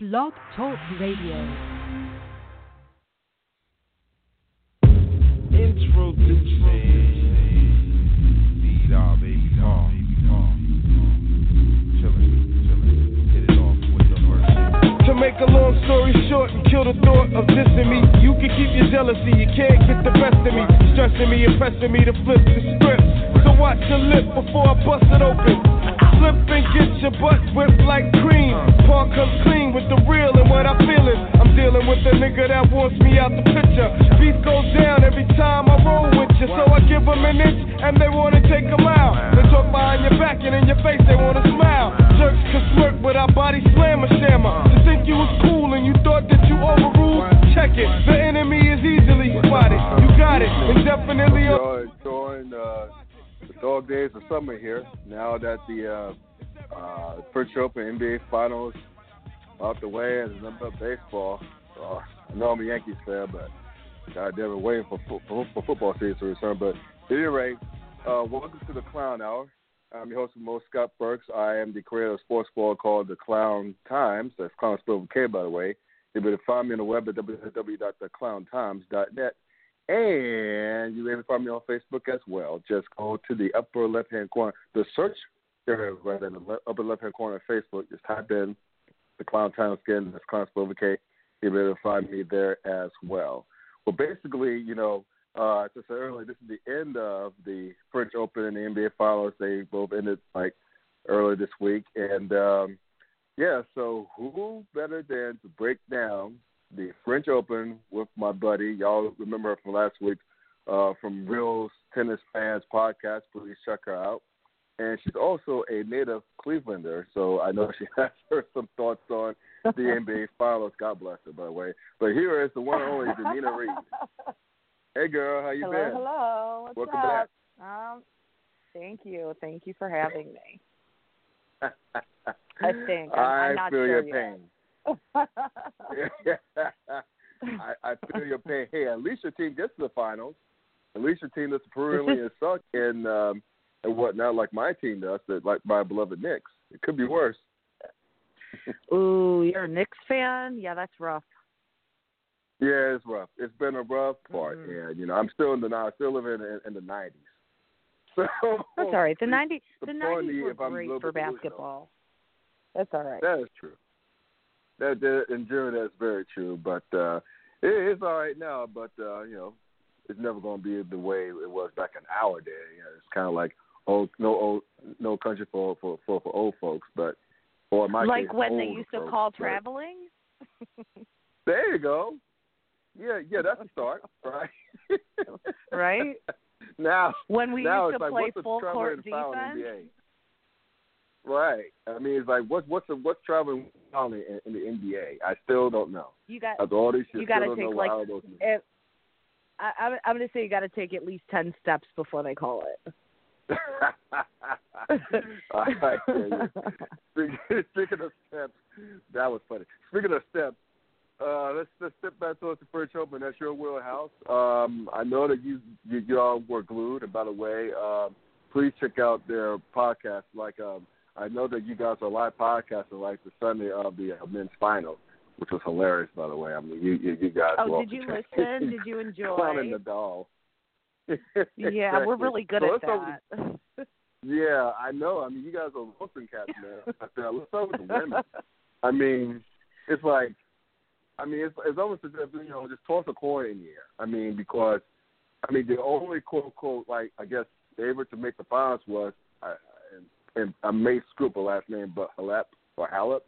Blog Talk Radio. Introducing Speed all baby doll. Chillin', chillin'. Hit it off with the verse. To make a long story short and kill the thought of dissing me, you can keep your jealousy, you can't get the best of me. Stressing me, impressing me to flip the script. So watch your lip before I bust it open. Slip and get your butt whipped like cream. Park clean with the real and what I'm feeling. I'm dealing with a nigga that wants me out the picture. Beat goes down every time I roll with you. So I give them an inch and they wanna take a mile. They talk behind your back and in your face they wanna smile. Jerks can smirk but our body slam a shammer. To think you was cool and you thought that you overruled. Check it, the enemy is easily spotted. You got it, and definitely. Join, join uh, the dog days of summer here. Now that the uh, uh, French Open NBA Finals out the way and nothing but baseball. Uh, I know I'm a Yankees fan, but God damn it, waiting for, fo- for, for football season to return. But at any rate, uh, welcome to the Clown Hour. I'm your host, Mo Scott Burks. I am the creator of a sports blog called The Clown Times. That's Clown spelled with K, by the way. Able to find me on the web at www.theclowntimes.net. And you may find me on Facebook as well. Just go to the upper left hand corner, the search area right in the upper left hand corner of Facebook. Just type in the Clown Times again. That's Clown with K. You'll be able to find me there as well. Well, basically, you know, uh, as I said earlier, this is the end of the French Open and the NBA Finals. They both ended like earlier this week, and um, yeah, so who better than to break down the French Open with my buddy? Y'all remember her from last week uh, from Real Tennis Fans podcast. Please check her out. And she's also a native Clevelander, so I know she has her some thoughts on the NBA Finals. God bless her, by the way. But here is the one and only Janina Reed. Hey, girl, how you hello, been? hello. What's Welcome up? Um, thank you, thank you for having me. I think I'm, I I'm not feel sure your yet. pain. I, I feel your pain. Hey, at least your team gets to the finals. At least your team doesn't perennially and suck and um, and whatnot like my team does, that like my beloved Knicks. It could be worse. Ooh, you're a Knicks fan? Yeah, that's rough. Yeah, it's rough. It's been a rough part, Mhm. and you know I'm still in the I still living in, in the '90s. So That's all right. The '90s, the nineties were if I'm a great for basketball. That's all right. That is true. That, that in general, that's very true. But uh, it, it's all right now. But uh, you know, it's never going to be the way it was back in our day. You know, it's kind of like old, no old, no country for for for, for old folks. But or in my like case, when they used to call traveling. There you go. Yeah, yeah, that's a start, right? Right? now, When we now used it's to like, play what's the full court defense. Right. I mean, it's like what's what's the what's traveling foul in, in the NBA? I still don't know. You got After all these shit, You gotta take, like, it, I, I'm, I'm going to say you got to take at least ten steps before they call it. All right. Speaking, of steps, that was funny. Speaking of steps, uh, let's let's step back towards the French Open. That's your wheelhouse. Um, I know that you, you y'all were glued. And by the way, um, please check out their podcast. Like um, I know that you guys are live podcasting like the Sunday of the uh, men's final, which was hilarious. By the way, I mean you you, you guys. were Oh, did you listen? Did you enjoy? Clowning the doll. Yeah, we're really good So at let's start with that. Yeah, I know. I mean, you guys are roasting cats, man. Let's start with the women. I mean, it's like, I mean, it's, it's almost as if you know, just toss a coin in the air. I mean, because, I mean, the only quote unquote like I guess favorite to make the finals was, uh, and, I may screw up her last name, but Halep or Halep,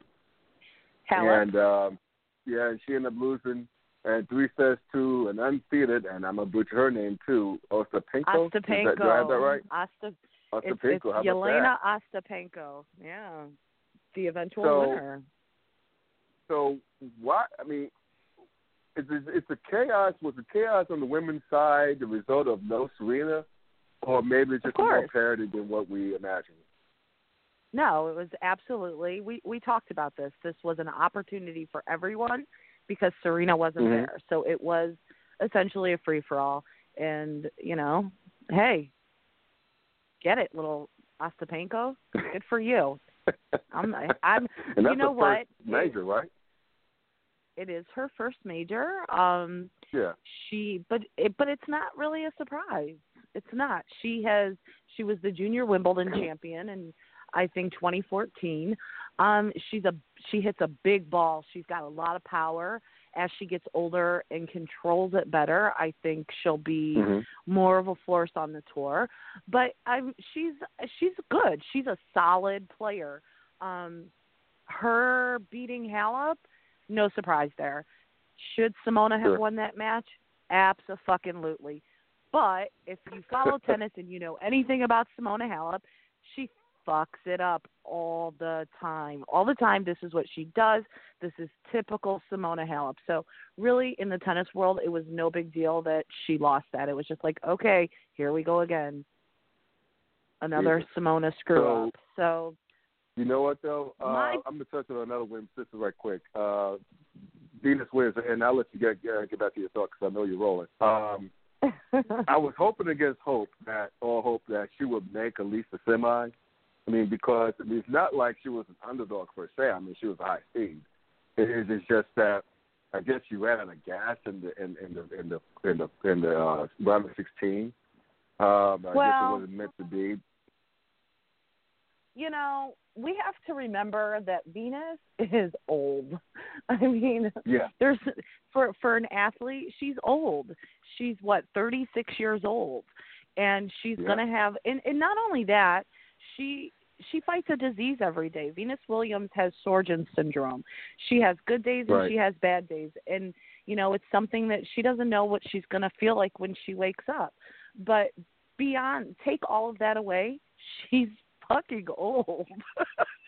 Halep. and um, yeah, and she ended up losing. And three sets to an undefeated, and I'm gonna butcher her name too, Ostapenko. Is that, Ostapenko. do I have that right? Osta- it's, Ostapenko. it's about Jelena that? Ostapenko. Yeah, the eventual So- winner. So why? I mean, is it's the chaos. Was the chaos on the women's side the result of no Serena, or maybe it's just more parity than what we imagined? No, it was absolutely. We we talked about this. This was an opportunity for everyone because Serena wasn't Mhm. there, so it was essentially a free for all. And you know, hey, get it, little Ostapenko. Good for you. I'm. I'm. and that's you know what? Major, right? it is her first major. Um Yeah. she but it but it's not really a surprise. It's not. She has she was the junior Wimbledon champion in I think 2014. Um she's a she hits a big ball. She's got a lot of power. As she gets older and controls it better, I think she'll be Mhm. more of a force on the tour. But I'm she's she's good. She's a solid player. Um her beating Halep, no surprise there. Should Simona have Sure. won that match? Absolutely. But if you follow tennis and you know anything about Simona Halep, fucks it up all the time. All the time this is what she does. This is typical Simona Halep. So really in the tennis world it was no big deal that she lost that. It was just like, okay, here we go again. Another Jesus. Simona screw So- up. So You know what though? Uh, My- I'm gonna touch on another women's sister right quick. Uh, Venus Williams, and I'll let you get get, get back to your thoughts because I know you're rolling. Um, I was hoping against hope that, or hope that she would make at least a semi. I mean, because I mean, it's not like she was an underdog per se. I mean, she was a high seed. It is it's just that I guess she ran out of gas in the in, in the in the in the in the uh, round of 16. Um, I guess it wasn't meant to be. you know, we have to remember that Venus is old. I mean, Yeah. there's for for an athlete, she's old. She's what, 36 years old. And she's Yeah. going to have and and not only that, she she fights a disease every day. Venus Williams has Sjögren's syndrome. She has good days and Right. she has bad days. And you know, it's something that she doesn't know what she's going to feel like when she wakes up. But beyond take all of that away, she's fucking old.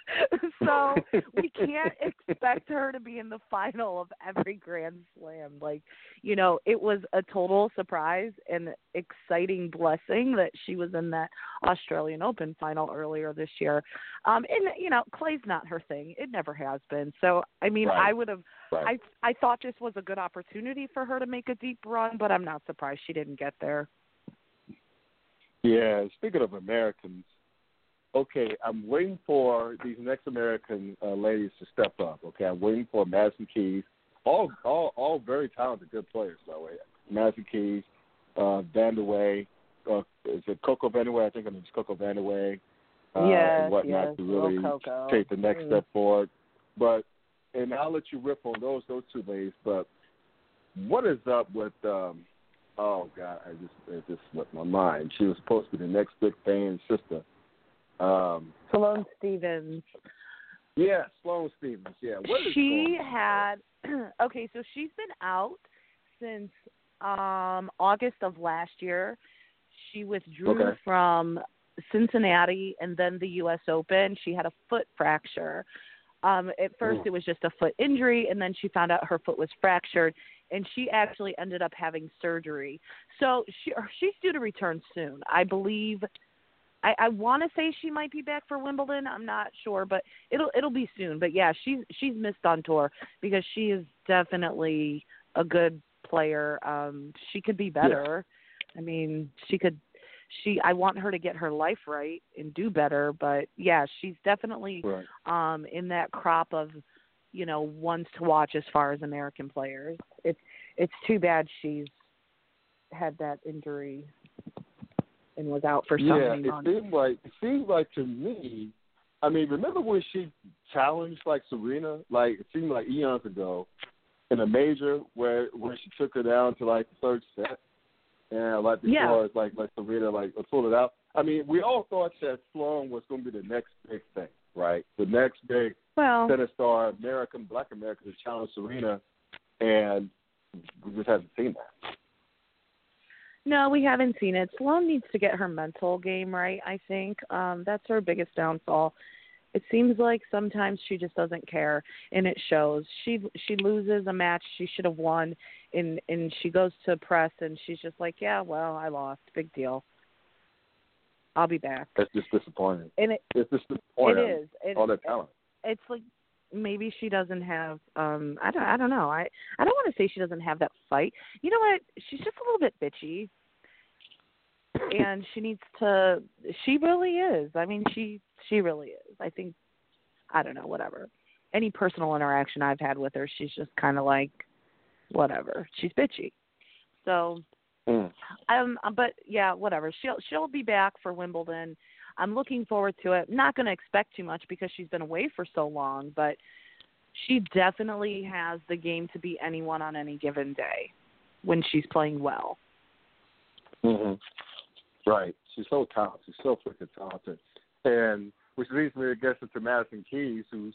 so we can't expect her to be in the final of every Grand Slam. Like, you know, it was a total surprise and exciting blessing that she was in that Australian Open final earlier this year. Um and you know, clay's not her thing. It never has been. So I mean, Right. I would have Right. I I thought this was a good opportunity for her to make a deep run, but I'm not surprised she didn't get there. Yeah, speaking of Americans, okay, I'm waiting for these next American uh, ladies to step up. Okay, I'm waiting for Madison Keys, all all all very talented, good players by the way. Madison Keys, uh, Vandeweghe, uh, is it Coco Vandeweghe? I think name's Coco Vandeweghe. Uh, Yes, and whatnot yes, to really take the next Mm. step forward. But and I'll let you rip on those those two ladies. But what is up with um, Oh God, I just it just slipped my mind. She was supposed to be the next big thing, sister. Um, Sloane Stephens. yeah, Sloane Stephens. Yeah, what is she had okay, so she's been out since um August of last year. She withdrew Okay. from Cincinnati and then the US Open. She had a foot fracture. Um at first it was just a foot injury and then she found out her foot was fractured and she actually ended up having surgery. So she she's due to return soon. I believe I, I want to say she might be back for Wimbledon. I'm not sure, but it'll it'll be soon. But yeah, she's she's missed on tour because she is definitely a good player. Um, she could be better. I mean, she could. She I want her to get her life right and do better. But yeah, she's definitely Right. um in that crop of you know ones to watch as far as American players. It's it's too bad she's had that injury and was out for so yeah, many it seemed like it seemed like to me. I mean, remember when she challenged like Serena? Like it seemed like eons ago in a major where where she took her down to like the third set, and like before Yeah. it's like like Serena like pulled it out. I mean, we all thought that Sloane was going to be the next big thing, right? The next big Well, tennis star, American, Black American, to challenge Serena, and we just haven't seen that. No, we haven't seen it. Sloane needs to get her mental game right. I think um, that's her biggest downfall. It seems like sometimes she just doesn't care, and it shows. She she loses a match she should have won, and and she goes to press, and she's just like, yeah, well, I lost. Big deal. I'll be back. That's just disappointing. And it It's just disappointing. It is. It, all that talent. it's like maybe she doesn't have um I don't I don't know. I I don't want to say she doesn't have that fight. You know what? She's just a little bit bitchy. and she needs to she really is. I mean she she really is. I think I don't know, whatever. any personal interaction I've had with her, she's just kind of like whatever. She's bitchy. So Mm. um but yeah, whatever. She'll she'll be back for Wimbledon. I'm looking forward to it. Not going to expect too much because she's been away for so long, but she definitely has the game to be anyone on any given day when she's playing well. hmm Right. She's so talented. She's so freaking talented. And which leads me, I guess, into Madison Keys, who's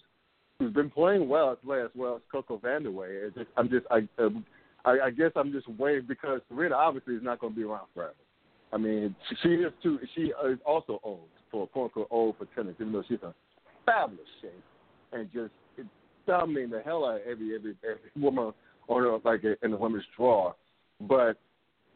who's been playing well as well as, well as Coco. It's just, I'm just, I, um, I, I guess I'm just waiting because Serena obviously is not going to be around forever. I mean, she, is too. She is also old for quote unquote old for tennis, even though she's in fabulous shape and just dominating the hell out of every every every woman on her, like in the women's draw. But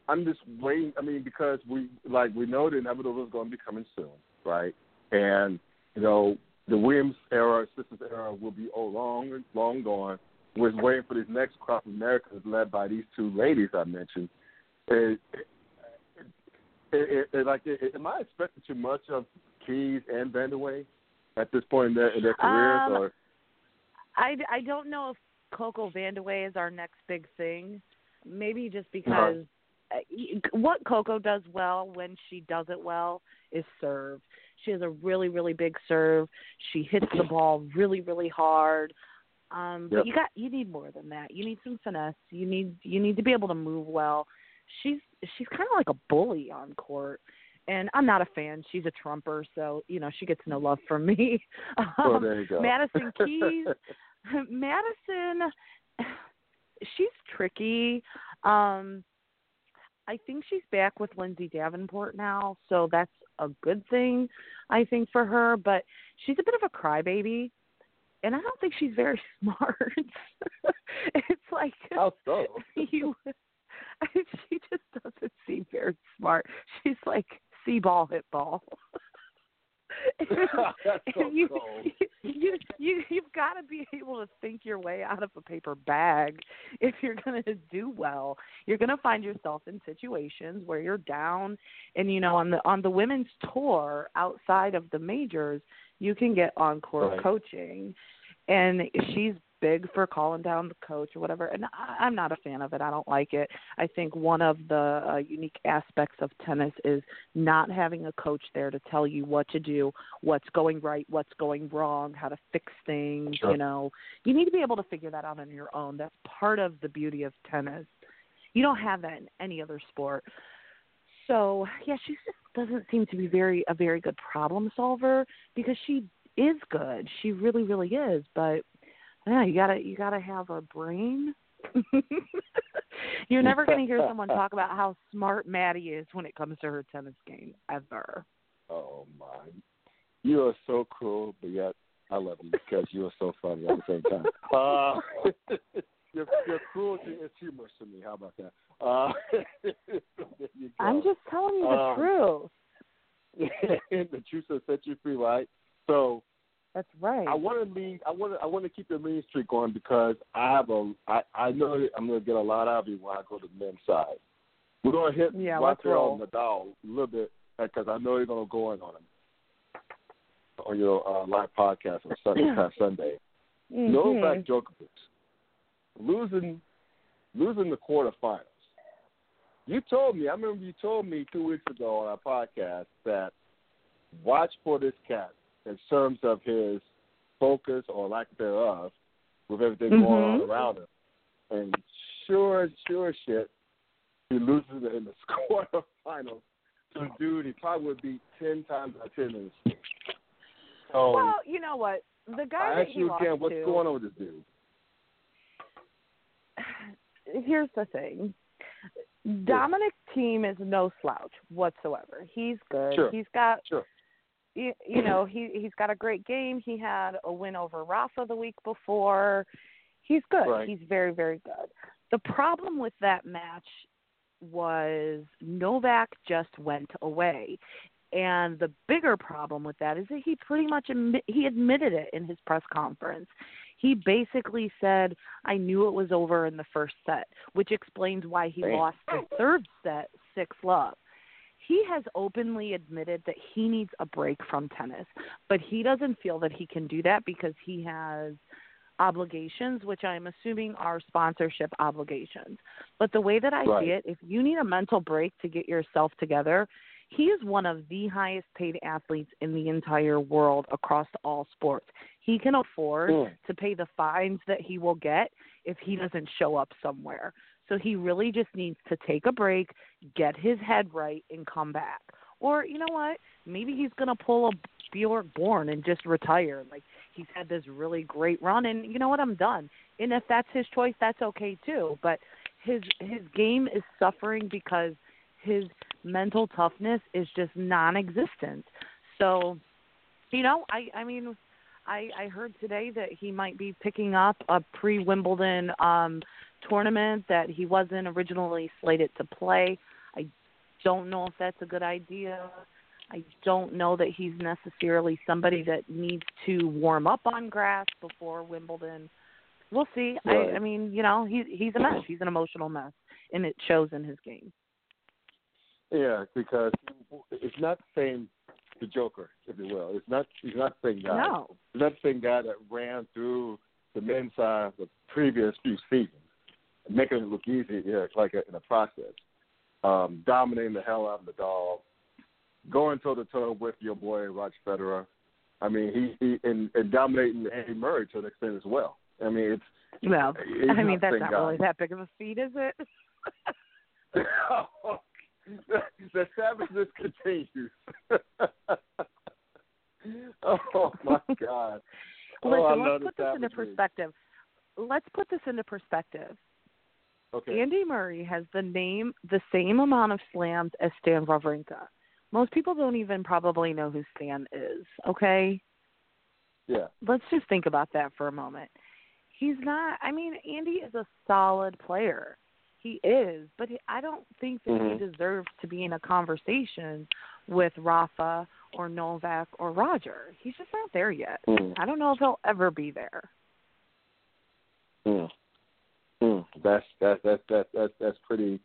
I'm just waiting. I mean, because we like we know the inevitable is going to be coming soon, right? And you know, the Williams era, sisters era, will be oh, long, long gone. We're waiting for this next crop of Americans led by these two ladies I mentioned. It, it, it, like, it, am I expecting too much of Keys and Vandeweghe at this point in their, in their careers? Um, or I, I don't know if Coco Vandeweghe is our next big thing. Maybe just because uh, what Coco does well when she does it well is serve. She has a really really big serve. She hits the ball really really hard. Um but you got you need more than that. You need some finesse. You need you need to be able to move well. She's she's kind of like a bully on court. And I'm not a fan. She's a trumper, so you know she gets no love from me. oh, Um, there you go. Madison Keys, Madison, she's tricky. Um, I think she's back with Lindsay Davenport now, so that's a good thing, I think, for her. But she's a bit of a crybaby, and I don't think she's very smart. it's like How so? you. She just doesn't seem very smart. She's like see ball, hit ball. That's so you, cold. you you you've got to be able to think your way out of a paper bag if you're going to do well. You're going to find yourself in situations where you're down, and you know on the on the women's tour outside of the majors, you can get on-court Right. coaching, and she's big for calling down the coach or whatever. And I, I'm not a fan of it. I don't like it. I think one of the uh, unique aspects of tennis is not having a coach there to tell you what to do, what's going right, what's going wrong, how to fix things. Sure. You know, you need to be able to figure that out on your own. That's part of the beauty of tennis. You don't have that in any other sport. So yeah, she just doesn't seem to be very a very good problem solver because she is good. She really, really is. But yeah, you gotta you gotta have a brain. You're never gonna hear someone talk about how smart Maddie is when it comes to her tennis game ever. Oh my! You are so cruel, but yet I love you because you are so funny at the same time. Uh, your, your cruelty is humorous to me. How about that? Uh, you. I'm just telling you the Um, truth. the truth will set you free, right? So That's right. I want to. I want to. I want to keep the lean streak going because I have a. I I know that I'm going to get a lot out of you when I go to the men's side. We're going to hit Yeah, Rafael. Nadal a little bit because I know you're going to go in on him on your uh, live podcast on Sunday past Sunday. Mhm. Novak Djokovic losing losing the quarterfinals. You told me. I remember you told me two weeks ago on our podcast that watch for this cat in terms of his focus or lack thereof with everything going on Mhm. around him. And sure, sure shit, he loses in the quarterfinals to a dude he probably would beat ten times out of ten in his So Well, you know what? The guy I ask you again, what's to, going on with this dude? here's the thing. Dominic Thiem is no slouch whatsoever. He's good. Sure. He's got Sure. You, you know, he he's got a great game. He had a win over Rafa the week before. He's good. Right. He's very very good. The problem with that match was Novak just went away. And the bigger problem with that is that he pretty much admi- he admitted it in his press conference. He basically said, "I knew it was over in the first set," which explains why he Damn. lost the third set six love. He has openly admitted that he needs a break from tennis, but he doesn't feel that he can do that because he has obligations, which I'm assuming are sponsorship obligations. But the way that I Right. see it, if you need a mental break to get yourself together, he is one of the highest paid athletes in the entire world across all sports. He can afford Mm. to pay the fines that he will get if he doesn't show up somewhere. So he really just needs to take a break, get his head right, and come back. Or you know what? Maybe he's gonna pull a Bjorn Borg and just retire. Like he's had this really great run, and you know what? I'm done. And if that's his choice, that's okay too. But his his game is suffering because his mental toughness is just non-existent. So, you know, I I mean, I I heard today that he might be picking up a pre-Wimbledon um tournament that he wasn't originally slated to play. I don't know if that's a good idea. I don't know that he's necessarily somebody that needs to warm up on grass before Wimbledon. We'll see. Right. I I mean, you know, he he's a mess. He's an emotional mess and it shows in his game. Yeah, because it's not the same the Joker, if you will. It's not he's not the same guy. No. He's not the same guy that ran through the men's side the previous few seasons, making it look easy, yeah, like a, in a process. Um, dominating the hell out of the dog, going toe to toe with your boy Roger Federer. I mean, he, he and, and dominating Andy Murray to an extent as well. I mean, it's Well, he's I mean that's not really that big of a feat, is it? the, the savageness continues. oh my God! oh, I Listen, love let's put this into perspective. Let's put this into perspective. Okay. Andy Murray has the name the same amount of slams as Stan Wawrinka. Most people don't even probably know who Stan is, okay? yeah. Let's just think about that for a moment. He's not I mean, Andy is a solid player. He is, but he, I don't think that Mhm. he deserves to be in a conversation with Rafa or Novak or Roger. He's just not there yet. Mm. I don't know if he'll ever be there. Mm. That's that's that's that's that's that's pretty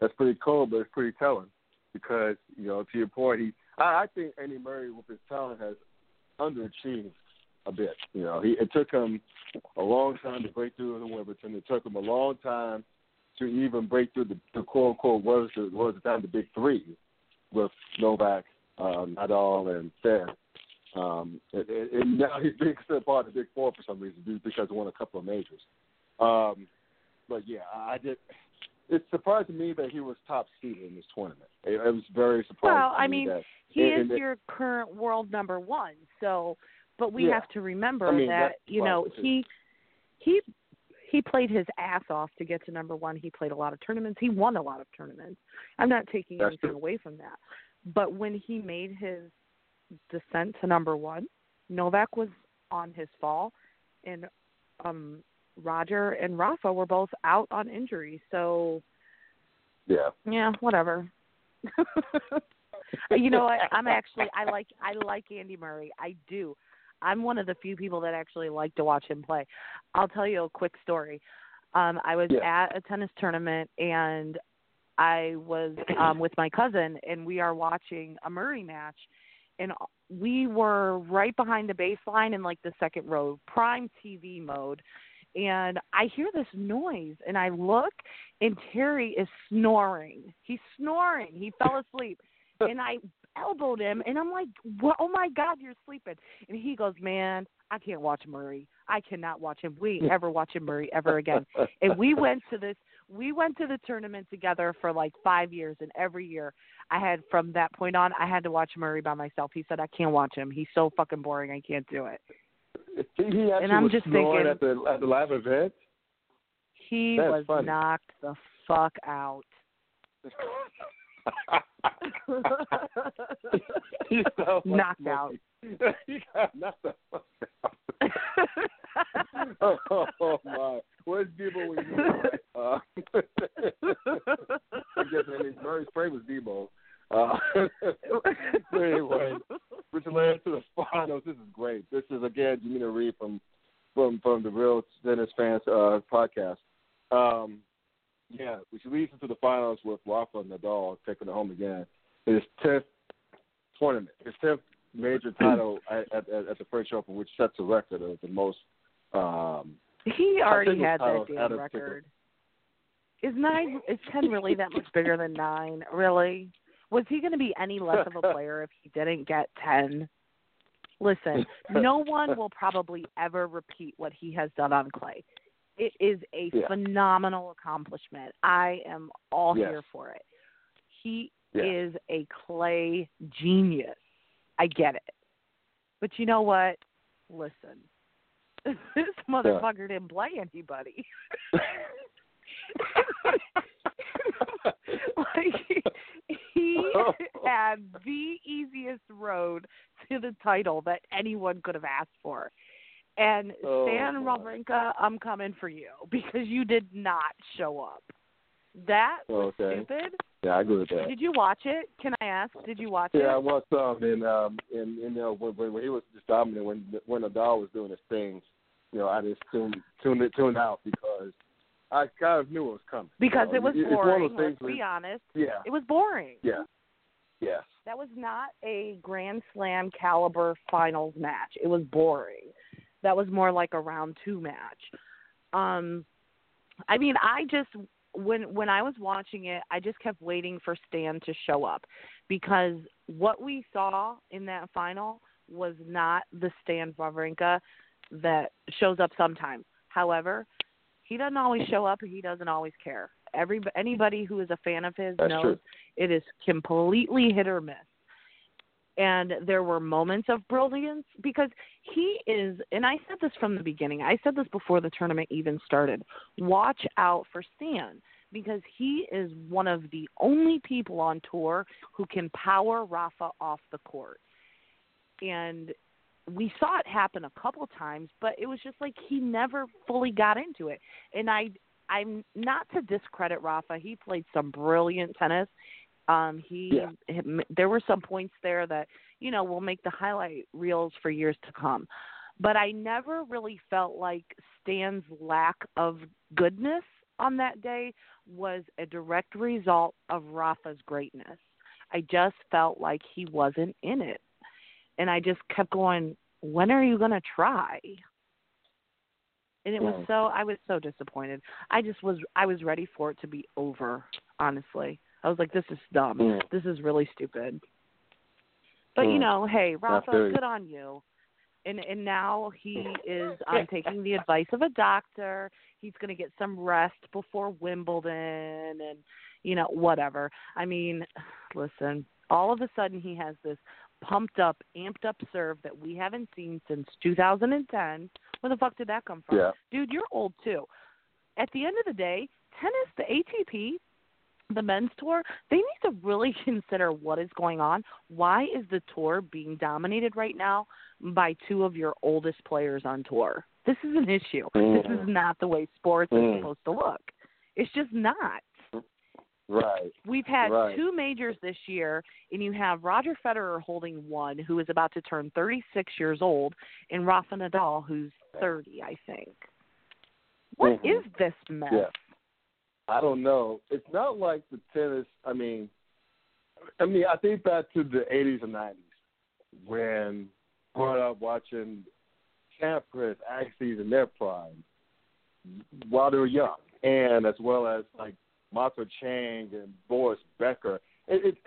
that's pretty cool, but it's pretty telling because you know to your point, he I, I think Andy Murray with his talent has underachieved a bit. You know, he it took him a long time to break through in Wimbledon. It took him a long time to even break through the, the quote unquote was was the time the big three with Novak, um, Nadal, and Federer. Um, and, and now he's being considered part of the big four for some reason because he won a couple of majors. Um, but yeah, I did. It surprised me that he was top seeded in this tournament. It, it was very surprising. Well, I me mean, that, he is it- your current world number one. So, but we Yeah. have to remember I mean, that you know too. he he he played his ass off to get to number one. He played a lot of tournaments. He won a lot of tournaments. I'm not taking That's anything true. away from that. But when he made his descent to number one, Novak was on his fall, and um Roger and Rafa were both out on injury. So yeah, yeah, whatever. you know, I, I'm actually I like I like Andy Murray. I do. I'm one of the few people that actually like to watch him play. I'll tell you a quick story. Um, I was Yeah. at a tennis tournament and I was um, with my cousin and we are watching a Murray match and we were right behind the baseline in like the second row, prime TV mode. And I hear this noise and I look and Terry is snoring. He's snoring. He fell asleep. and I elbowed him and I'm like, what? Oh my God, you're sleeping. And he goes, man, I can't watch Murray. I cannot watch him. We ever watching Murray ever again. And we went to this, we went to the tournament together for like five years. And every year I had, from that point on, I had to watch Murray by myself. He said, I can't watch him. He's so fucking boring. I can't do it. He actually And I'm just thinking- at the at the live event. He That's was funny. knocked the fuck out. like Knocked Smokey. out. he got knocked the fuck out. oh my! Where's Debo when you? Uh, I guess Andy Murray's spray was Debo. Uh, anyway, Richard Land to the finals. This is great. This is again Janina Reed from from from the Real Tennis Fans uh, podcast. Um, yeah, which leads into the finals with Rafa Nadal taking it home again. His tenth tournament, his tenth major title at, at, at the French Open, which sets a record of the most Um, He already had that damn of- out of record. Is nine? Is ten really that much bigger than nine? Really? Was he going to be any less of a player if he didn't get ten? Listen, no one will probably ever repeat what he has done on clay. It is a Yeah. phenomenal accomplishment. I am all Yes. here for it. He Yeah. is a clay genius. I get it. But you know what? Listen. this motherfucker didn't play anybody. like he had the easiest road to the title that anyone could have asked for. And Oh, Stan. Wawrinka, I'm coming for you because you did not show up. That was Okay. stupid. yeah, I agree with that. Did you watch it? Can I ask? Did you watch it? Yeah, I watched some, and um, and you know when, when when he was just dominant, when when Nadal was doing his things, you know, I just tuned tuned it tuned out because I kind of knew it was coming. you Because know. it was It's boring. those Let's be honest. Yeah, It was boring. yeah, yes. That was not a Grand Slam caliber finals match. It was boring. That was more like a round two match. Um I mean, I just when when I was watching it, I just kept waiting for Stan to show up because what we saw in that final was not the Stan Wawrinka that shows up sometimes. However, he doesn't always show up. He doesn't always care. Every anybody who is a fan of his That's knows true. it is completely hit or miss. And there were moments of brilliance because he is, and I said this from the beginning, I said this before the tournament even started. Watch out for Stan because he is one of the only people on tour who can power Rafa off the court. And we saw it happen a couple times, but it was just like he never fully got into it. And I I'm not to discredit Rafa. He played some brilliant tennis. Um he Yeah. him- there were some points there that, you know, will make the highlight reels for years to come. But I never really felt like Stan's lack of goodness on that day was a direct result of Rafa's greatness. I just felt like he wasn't in it. And I just kept going, when are you going to try? And it was Mm. so I was so disappointed. I just was I was ready for it to be over, honestly. I was like this is dumb. Mm. This is really stupid. But you Mm. know, hey, Rafa, good on you. And and now he is um taking the advice of a doctor. He's going to get some rest before Wimbledon and you know, whatever. I mean, listen, all of a sudden he has this pumped up, amped up serve that we haven't seen since 2010. Where the fuck did that come from? Yeah. Dude, you're old too. At the end of the day, tennis, the ATP, the men's tour, they need to really consider what is going on. Why is the tour being dominated right now by two of your oldest players on tour? This is an issue. This is Mm. not the way sports Mm. is supposed to look. It's just not. Right. We've had Right. two majors this year, and you have Roger Federer holding one, who is about to turn 36 years old, and Rafa Nadal, who's 30, I think. What is Mhm. this mess? Yeah. I don't know. It's not like the tennis. I mean, I mean, I think back to the '80s and '90s when growing up watching Sampras, Agassi in their prime while they were young, and as well as like Mato Chang and Boris Becker. It, it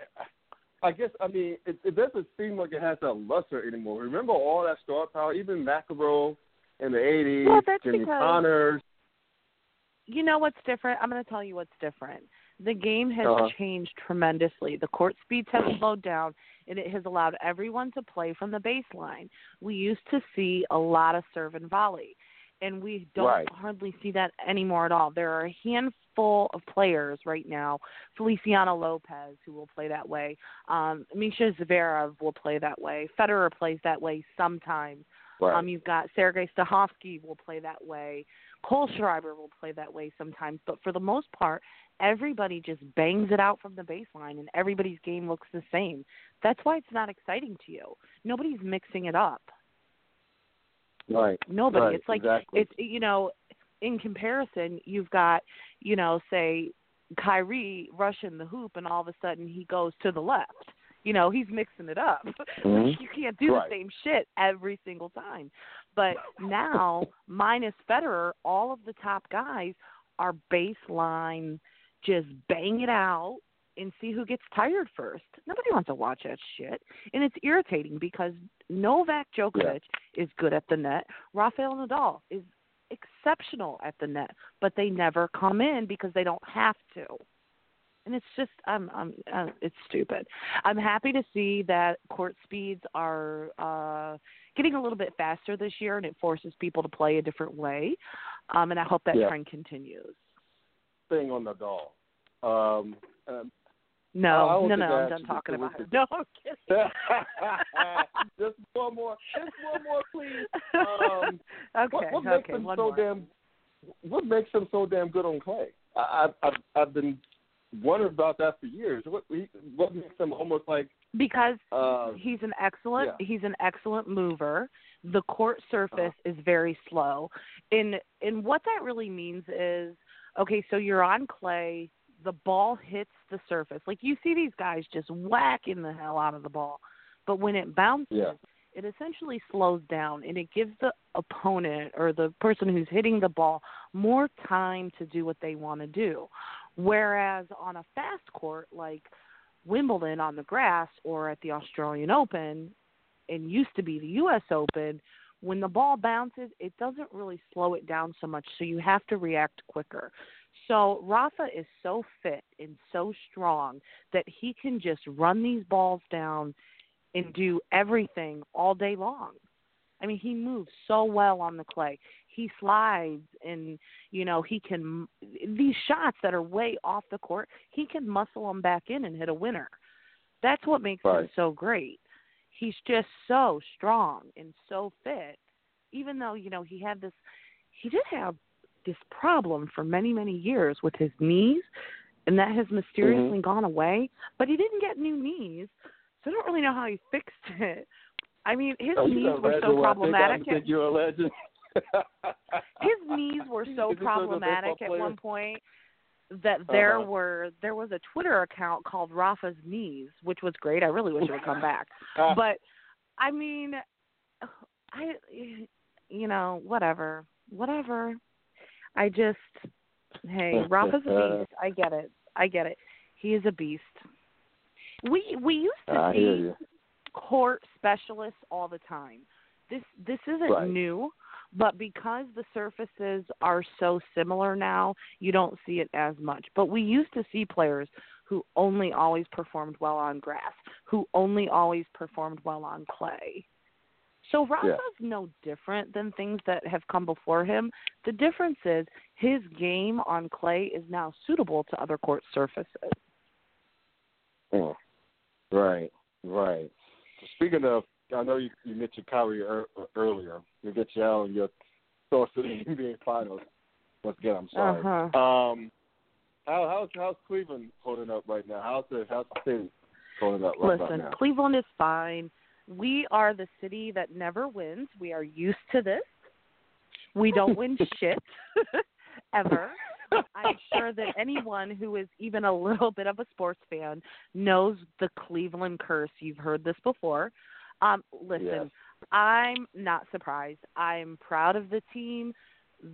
I guess I mean it, it doesn't seem like it has that luster anymore. Remember all that star power, even McEnroe in the '80s, Well, that's Jimmy because- Connors. you know what's different? I'm going to tell you what's different. The game has Uh-huh. changed tremendously. The court speeds have slowed down, and it has allowed everyone to play from the baseline. We used to see a lot of serve and volley, and we don't Right. hardly see that anymore at all. There are a handful of players right now, Feliciano Lopez, who will play that way. Um, Misha Zverev will play that way. Federer plays that way sometimes. Right. Um, you've got Sergei Stakhovsky will play that way. Kohlschreiber will play that way sometimes, but for the most part, everybody just bangs it out from the baseline, and everybody's game looks the same. That's why it's not exciting to you. Nobody's mixing it up. Right. Nobody. Right, it's like exactly. it's you know, in comparison, you've got you know, say Kyrie rushing the hoop, and all of a sudden he goes to the left. You know, he's mixing it up. Mhm. you can't do Right. the same shit every single time. But now, minus Federer, all of the top guys are baseline, just bang it out and see who gets tired first. Nobody wants to watch that shit, and it's irritating because Novak Djokovic is good at the net. Rafael Nadal is exceptional at the net, but they never come in because they don't have to. And it's just, I'm, I'm, uh, it's stupid. I'm happy to see that court speeds are uh, getting a little bit faster this year, and it forces people to play a different way. Um, and I hope that Yeah. trend continues. Thing on Nadal. Um, um, No, don't no, no, I'm done talking about it. No, I'm kidding. just one more, just one more, please. Um, okay, what, what makes okay, him one so more. damn? What makes him so damn good on clay? I, I, I've, I've been wondering about that for years. What, what makes him almost like? because Uh, he's an excellent yeah. he's an excellent mover. The court surface Uh-huh. is very slow. And and what that really means is okay, so you're on clay, the ball hits the surface. Like you see these guys just whacking the hell out of the ball. But when it bounces, Yeah. it essentially slows down and it gives the opponent or the person who's hitting the ball more time to do what they want to do. Whereas on a fast court like Wimbledon on the grass or at the Australian Open and used to be the US Open, when the ball bounces, it doesn't really slow it down so much, so you have to react quicker. So Rafa is so fit and so strong that he can just run these balls down and do everything all day long. I mean, he moves so well on the clay. He slides and, you know, he can these shots that are way off the court, he can muscle them back in and hit a winner. That's what makes him so great. He's just so strong and so fit. Even though, you know, he had this he did have this problem for many, many years with his knees and that has mysteriously gone away, but he didn't get new knees. So I don't really know how he fixed it. I mean, his oh, knees were so well, I think I problematic. think you're a legend. his knees were so Is this another problematic at one point that there Uh-huh. were there was a Twitter account called Rafa's Knees, which was great. I really wish it would come back. Ah. But I mean, I you know whatever whatever. I just hey Rafa's a beast. I get it. I get it. He is a beast. We we used to I see court specialists all the time. This this isn't Right. new, but because the surfaces are so similar now, you don't see it as much. But we used to see players who only always performed well on grass, who only always performed well on clay. So Rafa's no different than things that have come before him. The difference is his game on clay is now suitable to other court surfaces. Oh, right, right. Speaking of, I know you, you mentioned Kyrie er, earlier. We'll get you out on your thoughts of the NBA Finals. Once again, I'm sorry. Uh-huh. Um, how, how's how's Cleveland holding up right now? How's the how's the city holding up right Listen, about now? Cleveland is fine. We are the city that never wins. We are used to this. We don't win shit ever. I'm sure that anyone who is even a little bit of a sports fan knows the Cleveland curse. You've heard this before. Um, listen, Yes. I'm not surprised. I'm proud of the team.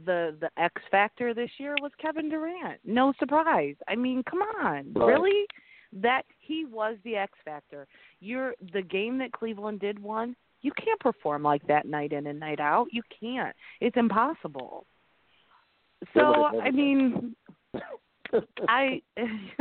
The the X factor this year was Kevin Durant. No surprise. I mean, come on. Right. Really? That he was the X factor. You're the game that Cleveland did won. You can't perform like that night in and night out. You can't. It's impossible. So I mean, I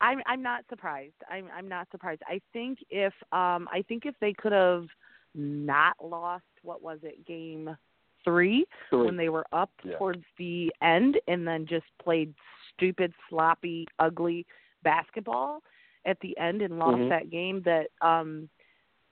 I'm I'm not surprised. I'm I'm not surprised. I think if um I think if they could have not lost what was it game 3 Three. when they were up Yeah. towards the end and then just played stupid sloppy ugly basketball at the end and lost Mhm. that game that um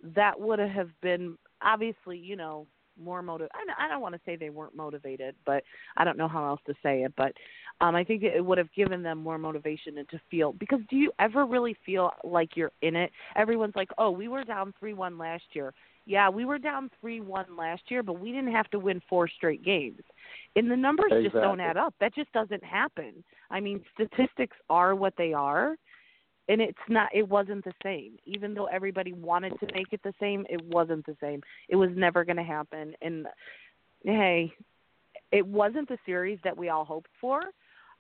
that would have been obviously you know more motive I don't, I don't want to say they weren't motivated but I don't know how else to say it but um I think it would have given them more motivation and to feel because do you ever really feel like you're in it? Everyone's like oh we were down 3-1 last year. Yeah we were down 3-1 last year but we didn't have to win four straight games. And the numbers just don't add up. That just doesn't happen. I mean statistics are what they are and it's not it wasn't the same. Even though everybody wanted to make it the same it wasn't the same. It was never going to happen. And hey it wasn't the series that we all hoped for.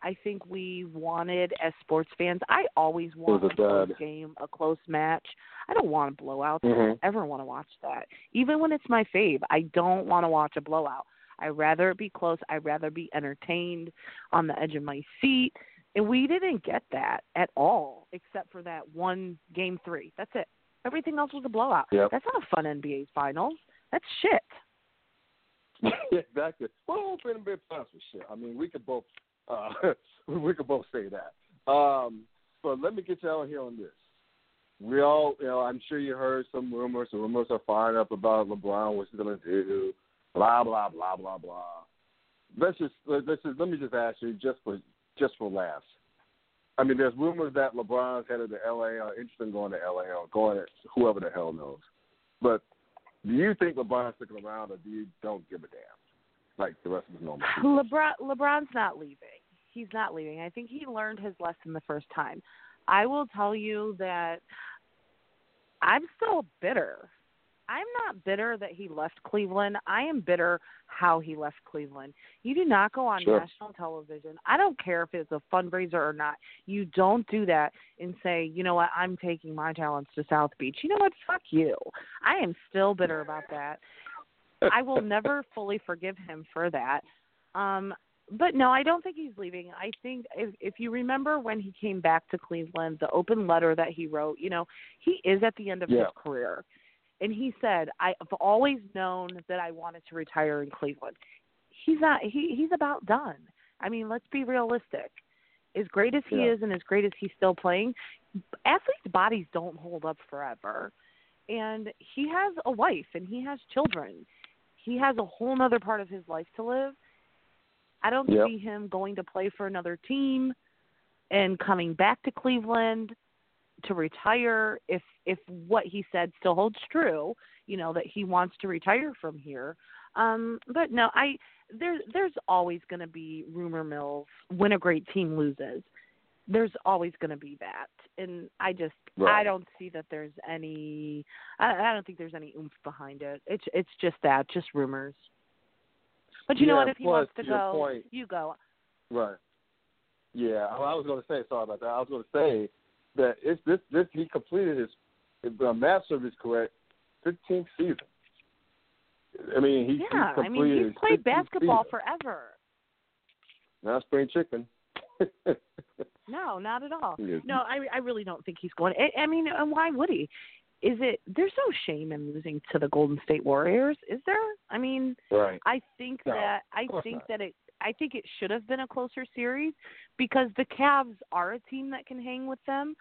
I think we wanted as sports fans i always want a a close game a close match. I don't want blowouts i Mhm. don't ever want to watch that. Even when it's my fave i don't want to watch a blowout. I'd rather it be close. I'd rather be entertained on the edge of my seat and we didn't get that at all, except for that one game three. That's it. Everything else was a blowout. Yep. That's not a fun NBA finals. That's shit. exactly. Well, open NBA finals was shit. I mean, we could both uh, we could both say that. Um, but let me get you out here on this. We all, you know, I'm sure you heard some rumors. The rumors are firing up about LeBron, what he's going to do, blah blah blah blah blah. Let's just let's just let me just ask you, just for just for laughs. I mean, there's rumors that LeBron's headed to LA or interested in going to LA or going to whoever the hell knows. But do you think LeBron's sticking around, or do you don't give a damn like the rest of his normal? people? LeBron LeBron's not leaving. He's not leaving. I think he learned his lesson the first time. I will tell you that I'm still bitter. I'm not bitter that he left Cleveland. I am bitter how he left Cleveland. You do not go on Sure. national television. I don't care if it's a fundraiser or not. You don't do that and say, you know what, I'm taking my talents to South Beach. You know what? Fuck you. I am still bitter about that. I will never fully forgive him for that. Um, but no, I don't think he's leaving. I think if if you remember when he came back to Cleveland, the open letter that he wrote, you know, he is at the end of Yeah. his career. And he said, I've always known that I wanted to retire in Cleveland. He's not he he's about done. I mean, let's be realistic. As great as he Yeah. is and as great as he's still playing, athletes' bodies don't hold up forever. And he has a wife and he has children. He has a whole nother part of his life to live. I don't Yep. see him going to play for another team and coming back to Cleveland to retire if if what he said still holds true, you know, that he wants to retire from here. Um but no, I there there's always going to be rumor mills when a great team loses. There's always going to be that. And I just I don't see that there's any I, I don't think there's any oomph behind it. It's it's just that, just rumors. But you know what? If he wants to go, point- you go. Right. Yeah, I was going to say. Sorry about that. I was going to say that it's this. This he completed his if the math service correct, 15th season. I mean, he yeah, he I mean he's played basketball season. forever. Now spring chicken. No, not at all. Yes. No, I I really don't think he's going. I, I mean, and why would he? Is it? There's no shame in losing to the Golden State Warriors, is there? I mean, right. I think No, that I think not. that it I think it should have been a closer series because the Cavs are a team that can hang with them,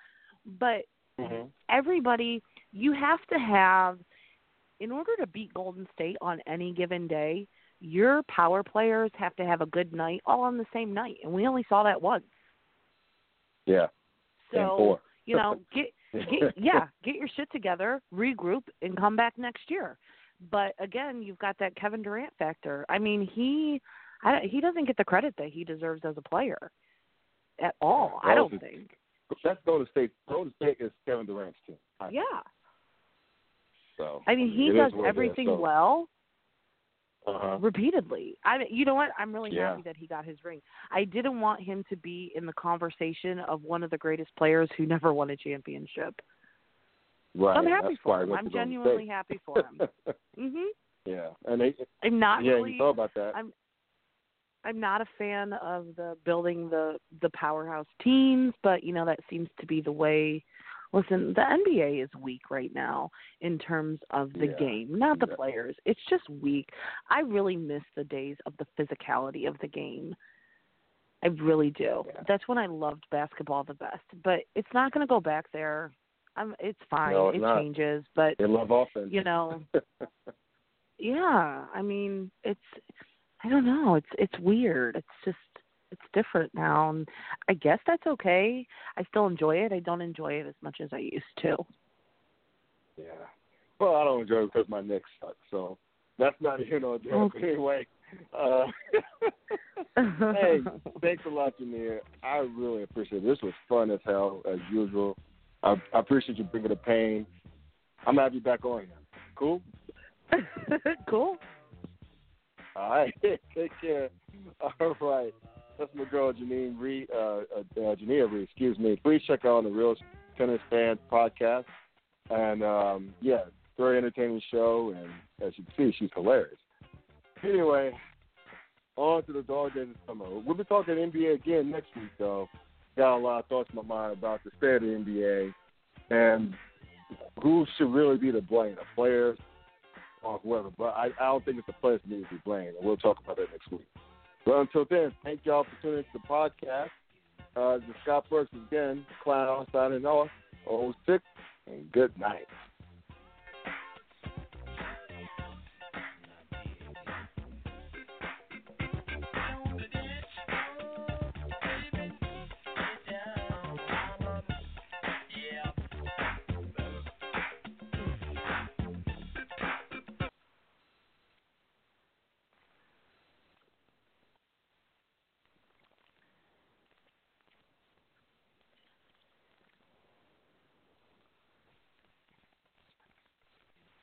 but Mm-hmm. everybody you have to have in order to beat Golden State on any given day, your power players have to have a good night all on the same night, and we only saw that once. Yeah. So you know, get get yeah, get your shit together, regroup, and come back next year. But again, you've got that Kevin Durant factor. I mean, he I, he doesn't get the credit that he deserves as a player at all. I don't think. That's Golden State. Golden State is Kevin Durant's team. I- Yeah, So I mean, he does it is, everything so- well Uh-huh. repeatedly. I mean, you know what? I'm really Yeah. happy that he got his ring. I didn't want him to be in the conversation of one of the greatest players who never won a championship. Right. I'm happy That's for him. I'm genuinely happy for him. mhm. yeah, and they, I'm not yeah, really you thought about that. I'm I'm not a fan of the building the the powerhouse teams, but you know that seems to be the way. Listen, the NBA is weak right now in terms of the Yeah. game, not the Yeah. players. It's just weak. I really miss the days of the physicality of the game. I really do. Yeah. That's when I loved basketball the best. But it's not going to go back there. I'm, it's fine. No, it's it not. changes, but They love offense. you know, yeah. I mean, it's I don't know. It's it's weird. It's just it's different now, and I guess that's okay. I still enjoy it. I don't enjoy it as much as I used to. Yeah. Well, I don't enjoy it because my neck sucks. So that's not you know. Okay. Anyway, uh, hey, thanks a lot, Janine. I really appreciate it. This was fun as hell as usual. I, I appreciate you bringing the pain. I'm gonna have you back on. Cool. cool. All right. Take care. All right. That's my girl Janine Reed, uh, uh, uh, Janina Reed, excuse me. Please check out the Real Tennis Fans podcast. And um, yeah, very entertaining show. And as you can see, she's hilarious. Anyway, on to the dog days of summer. We'll be talking NBA again next week, though. Got a lot of thoughts in my mind about the state of the NBA and who should really be to blame, the players whoever. But I, I don't think it's the players that need to be blamed. And we'll talk about that next week. But until then, thank y'all for tuning into the podcast. Uh, the Scott Burks again, Clown signing off. 06, and good night.